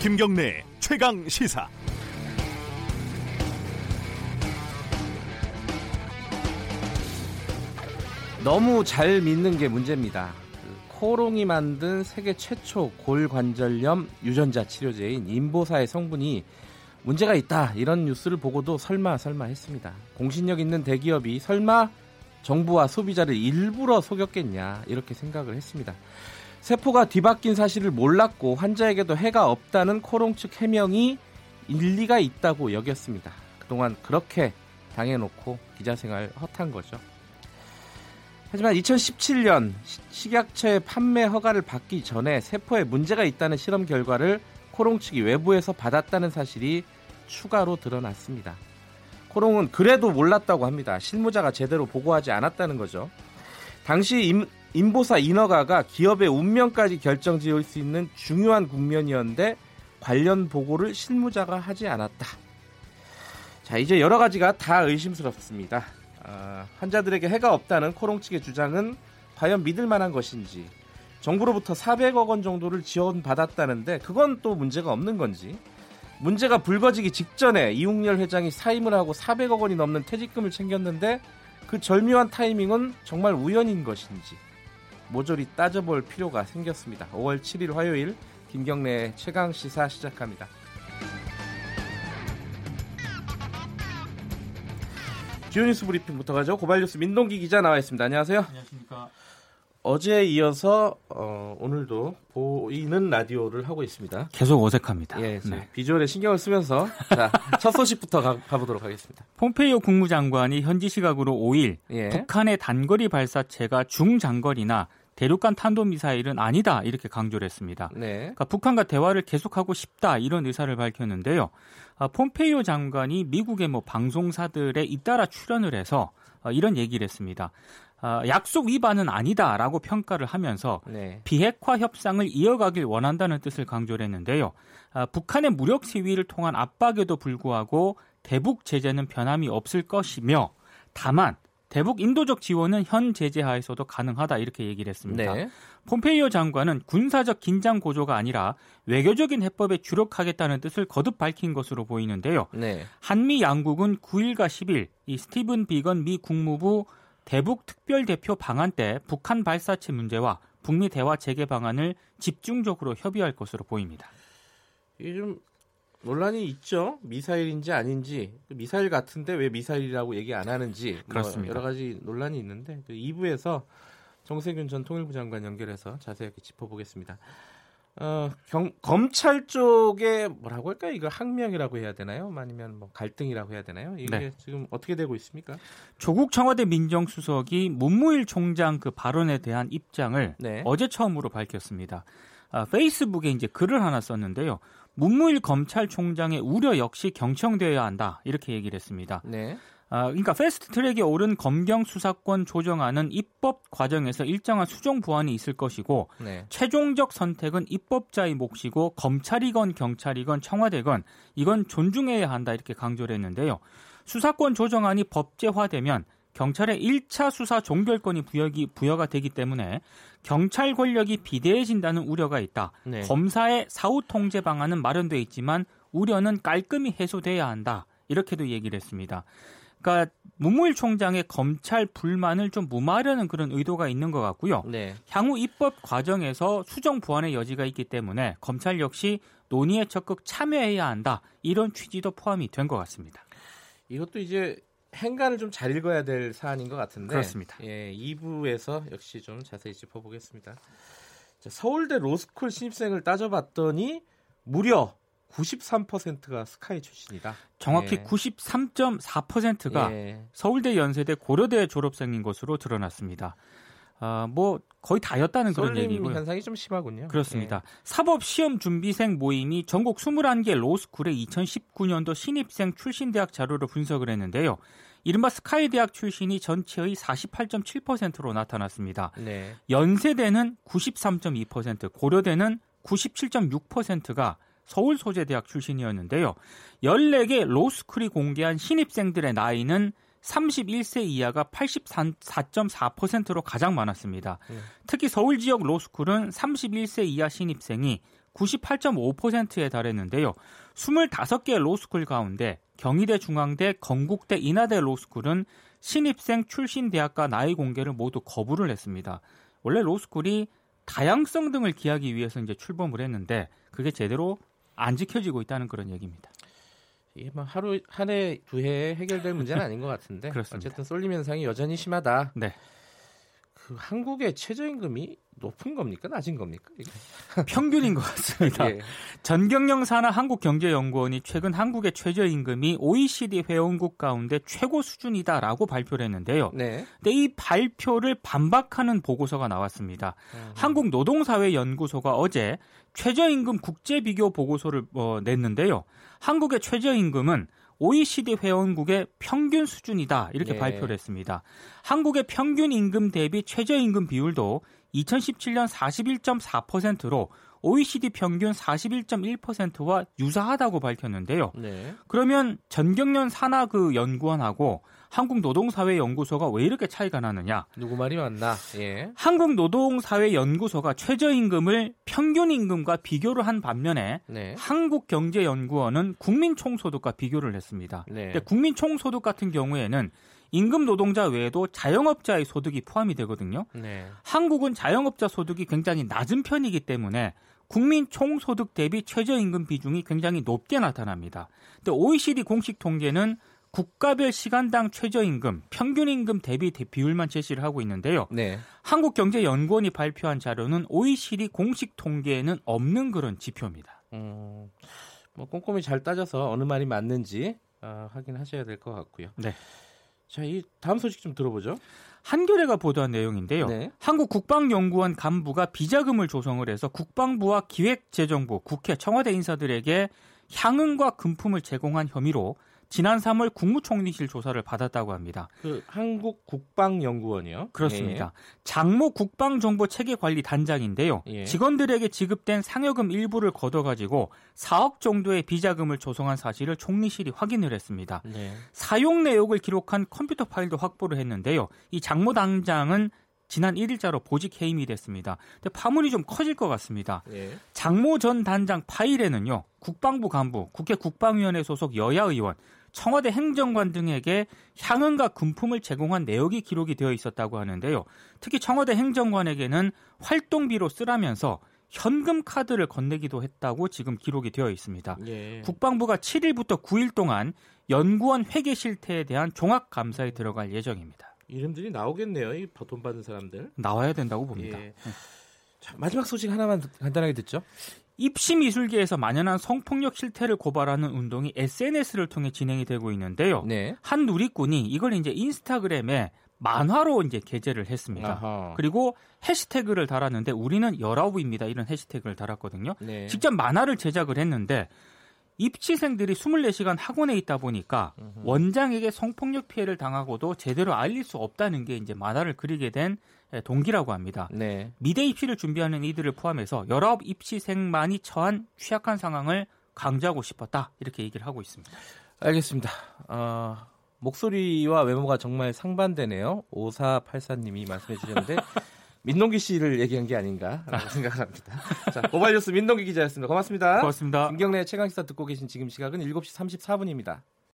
김경래 최강 시사. 너무 잘 믿는 게 문제입니다. 그 코롱이 만든 세계 최초 골관절염 유전자 치료제인 인보사의 성분이 문제가 있다 이런 뉴스를 보고도 설마 설마 했습니다. 공신력 있는 대기업이 설마 정부와 소비자를 일부러 속였겠냐 이렇게 생각을 했습니다. 세포가 뒤바뀐 사실을 몰랐고 환자에게도 해가 없다는 코롱 측 해명이 일리가 있다고 여겼습니다. 그동안 그렇게 당해놓고 기자 생활 헛한 거죠. 하지만 2017년 식약처의 판매 허가를 받기 전에 세포에 문제가 있다는 실험 결과를 코롱 측이 외부에서 받았다는 사실이 추가로 드러났습니다. 코롱은 그래도 몰랐다고 합니다. 실무자가 제대로 보고하지 않았다는 거죠. 당시 임, 인보사 인허가가 기업의 운명까지 결정지을 수 있는 중요한 국면이었는데 관련 보고를 실무자가 하지 않았다. 자, 이제 여러 가지가 다 의심스럽습니다. 아, 환자들에게 해가 없다는 코롱 측의 주장은 과연 믿을 만한 것인지, 정부로부터 400억 원 정도를 지원받았다는데 그건 또 문제가 없는 건지, 문제가 불거지기 직전에 이웅열 회장이 사임을 하고 400억 원이 넘는 퇴직금을 챙겼는데 그 절묘한 타이밍은 정말 우연인 것인지 모조리 따져볼 필요가 생겼습니다. 5월 7일 화요일 김경래 최강 시사 시작합니다. 주요 뉴스 브리핑부터 가죠. 고발 뉴스 민동기 기자 나와 있습니다. 안녕하세요. 안녕하십니까. 어제에 이어서 어, 오늘도 보이는 라디오를 하고 있습니다. 계속 어색합니다. 예, 네. 비주얼에 신경을 쓰면서 자, 첫 소식부터 가, 가보도록 하겠습니다. 폼페이오 국무장관이 현지 시각으로 5일 예. 북한의 단거리 발사체가 중장거리나 대륙간 탄도미사일은 아니다 이렇게 강조를 했습니다. 네. 그러니까 북한과 대화를 계속하고 싶다 이런 의사를 밝혔는데요. 아, 폼페이오 장관이 미국의 뭐 방송사들에 잇따라 출연을 해서 아, 이런 얘기를 했습니다. 아, 약속 위반은 아니다라고 평가를 하면서 네. 비핵화 협상을 이어가길 원한다는 뜻을 강조를 했는데요. 아, 북한의 무력 시위를 통한 압박에도 불구하고 대북 제재는 변함이 없을 것이며 다만 대북 인도적 지원은 현 제재 하에서도 가능하다 이렇게 얘기를 했습니다. 네. 폼페이오 장관은 군사적 긴장 고조가 아니라 외교적인 해법에 주력하겠다는 뜻을 거듭 밝힌 것으로 보이는데요. 네. 한미 양국은 9일과 10일 이 스티븐 비건 미 국무부 대북 특별 대표 방한 때 북한 발사체 문제와 북미 대화 재개 방안을 집중적으로 협의할 것으로 보입니다. 좀 논란이 있죠. 미사일인지 아닌지 그 미사일 같은데 왜 미사일이라고 얘기 안 하는지 뭐 그렇습니다. 여러 가지 논란이 있는데 그 2부에서 정세균 전 통일부 장관 연결해서 자세하게 짚어보겠습니다. 어, 경, 검찰 쪽에 뭐라고 할까요? 이거 항명이라고 해야 되나요? 아니면 뭐 갈등이라고 해야 되나요? 이게 네. 지금 어떻게 되고 있습니까? 조국 청와대 민정수석이 문무일 총장 그 발언에 대한 입장을 네. 어제 처음으로 밝혔습니다. 아, 페이스북에 이제 글을 하나 썼는데요. 문무일 검찰총장의 우려 역시 경청되어야 한다 이렇게 얘기를 했습니다. 네. 아, 그러니까 패스트 트랙에 오른 검경 수사권 조정안은 입법 과정에서 일정한 수정 보완이 있을 것이고 네. 최종적 선택은 입법자의 몫이고 검찰이건 경찰이건 청와대건 이건 존중해야 한다 이렇게 강조를 했는데요. 수사권 조정안이 법제화되면 경찰의 1차 수사 종결권이 부여기, 부여가 되기 때문에 경찰 권력이 비대해진다는 우려가 있다. 네. 검사의 사후 통제 방안은 마련돼 있지만 우려는 깔끔히 해소돼야 한다. 이렇게도 얘기를 했습니다. 그러니까 문무일 총장의 검찰 불만을 좀 무마하려는 그런 의도가 있는 것 같고요. 네. 향후 입법 과정에서 수정 보완의 여지가 있기 때문에 검찰 역시 논의에 적극 참여해야 한다. 이런 취지도 포함이 된 것 같습니다. 이것도 이제 행간을 좀 잘 읽어야 될 사안인 것 같은데. 그렇습니다. 예, 2부에서 역시 좀 자세히 짚어보겠습니다. 자, 서울대 로스쿨 신입생을 따져봤더니 무려 93%가 스카이 출신이다. 정확히 예. 93.4%가 예. 서울대, 연세대, 고려대 졸업생인 것으로 드러났습니다. 아, 뭐 거의 다였다는 그런 얘기고요. 현상이 좀 심하군요. 그렇습니다. 사법 시험 준비생 모임이 전국 21개 로스쿨의 2019년도 신입생 출신 대학 자료를 분석을 했는데요. 이른바 스카이 대학 출신이 전체의 48.7%로 나타났습니다. 예. 네. 연세대는 93.2%, 고려대는 97.6%가 서울 소재대학 출신이었는데요. 14개 로스쿨이 공개한 신입생들의 나이는 31세 이하가 84.4%로 가장 많았습니다. 음. 특히 서울 지역 로스쿨은 31세 이하 신입생이 98.5%에 달했는데요. 25개 로스쿨 가운데 경희대, 중앙대, 건국대, 인하대 로스쿨은 신입생 출신 대학과 나이 공개를 모두 거부를 했습니다. 원래 로스쿨이 다양성 등을 기하기 위해서 이제 출범을 했는데 그게 제대로 안 지켜지고 있다는 그런 얘기입니다. 이게 뭐 하루 한 해 두 해에 해결될 문제는 아닌 것 같은데 그렇습니다. 어쨌든 쏠림 현상이 여전히 심하다. 네. 그 한국의 최저임금이 높은 겁니까 낮은 겁니까? 평균인 것 같습니다. 예. 전경영 산하 한국경제연구원이 최근 한국의 최저임금이 OECD 회원국 가운데 최고 수준이다라고 발표를 했는데요. 네. 근데 이 발표를 반박하는 보고서가 나왔습니다. 한국노동사회연구소가 어제 최저임금 국제 비교 보고서를 어, 냈는데요. 한국의 최저임금은 OECD 회원국의 평균 수준이다 이렇게 예. 발표를 했습니다. 한국의 평균 임금 대비 최저임금 비율도 2017년 41.4%로 OECD 평균 41.1%와 유사하다고 밝혔는데요. 네. 그러면 전경련 산하 그 연구원하고 한국노동사회연구소가 왜 이렇게 차이가 나느냐? 누구 말이 맞나? 예. 한국노동사회연구소가 최저임금을 평균임금과 비교를 한 반면에 네. 한국경제연구원은 국민총소득과 비교를 했습니다. 네. 국민총소득 같은 경우에는 임금 노동자 외에도 자영업자의 소득이 포함이 되거든요. 네. 한국은 자영업자 소득이 굉장히 낮은 편이기 때문에 국민 총소득 대비 최저임금 비중이 굉장히 높게 나타납니다. 근데 OECD 공식 통계는 국가별 시간당 최저임금, 평균임금 대비 대- 비율만 제시를 하고 있는데요. 네. 한국경제연구원이 발표한 자료는 OECD 공식 통계에는 없는 그런 지표입니다. 음, 뭐 꼼꼼히 잘 따져서 어느 말이 맞는지 어, 확인하셔야 될 것 같고요. 네. 자, 이 다음 소식 좀 들어보죠. 한겨레가 보도한 내용인데요. 네. 한국 국방연구원 간부가 비자금을 조성을 해서 국방부와 기획재정부, 국회, 청와대 인사들에게 향응과 금품을 제공한 혐의로 지난 3월 국무총리실 조사를 받았다고 합니다. 그 한국 국방연구원이요. 그렇습니다. 장모 국방정보체계관리 단장인데요. 예. 직원들에게 지급된 상여금 일부를 걷어가지고 4억 정도의 비자금을 조성한 사실을 총리실이 확인을 했습니다. 예. 네. 사용 내역을 기록한 컴퓨터 파일도 확보를 했는데요. 이 장모 당장은 지난 1일자로 보직 해임이 됐습니다. 근데 파문이 좀 커질 것 같습니다. 예. 장모 전 단장 파일에는요. 국방부 간부, 국회 국방위원회 소속 여야 의원, 청와대 행정관 등에게 향응과 금품을 제공한 내역이 기록이 되어 있었다고 하는데요. 특히 청와대 행정관에게는 활동비로 쓰라면서 현금 카드를 건네기도 했다고 지금 기록이 되어 있습니다. 예. 국방부가 7일부터 9일 동안 연구원 회계 실태에 대한 종합 감사에 들어갈 예정입니다. 이름들이 나오겠네요. 이 돈 받은 사람들. 나와야 된다고 봅니다. 예. 자, 마지막 소식 하나만 간단하게 듣죠. 입시 미술계에서 만연한 성폭력 실태를 고발하는 운동이 SNS를 통해 진행이 되고 있는데요. 네. 한 누리꾼이 이걸 이제 인스타그램에 만화로 이제 게재를 했습니다. 아하. 그리고 해시태그를 달았는데 우리는 열아홉입니다. 이런 해시태그를 달았거든요. 네. 직접 만화를 제작을 했는데 입시생들이 24시간 학원에 있다 보니까 원장에게 성폭력 피해를 당하고도 제대로 알릴 수 없다는 게 이제 만화를 그리게 된 동기라고 합니다. 네. 미대 입시를 준비하는 이들을 포함해서 19 입시생만이 처한 취약한 상황을 강조하고 싶었다. 이렇게 얘기를 하고 있습니다. 알겠습니다. 어, 목소리와 외모가 정말 상반되네요. 5484님이 말씀해 주셨는데 민동기 씨를 얘기한 게 아닌가라고 생각을 합니다. 자, 고발뉴스 민동기 기자였습니다. 고맙습니다. 고맙습니다. 김경래 최강 시사 듣고 계신 지금 시각은 7시 34분입니다.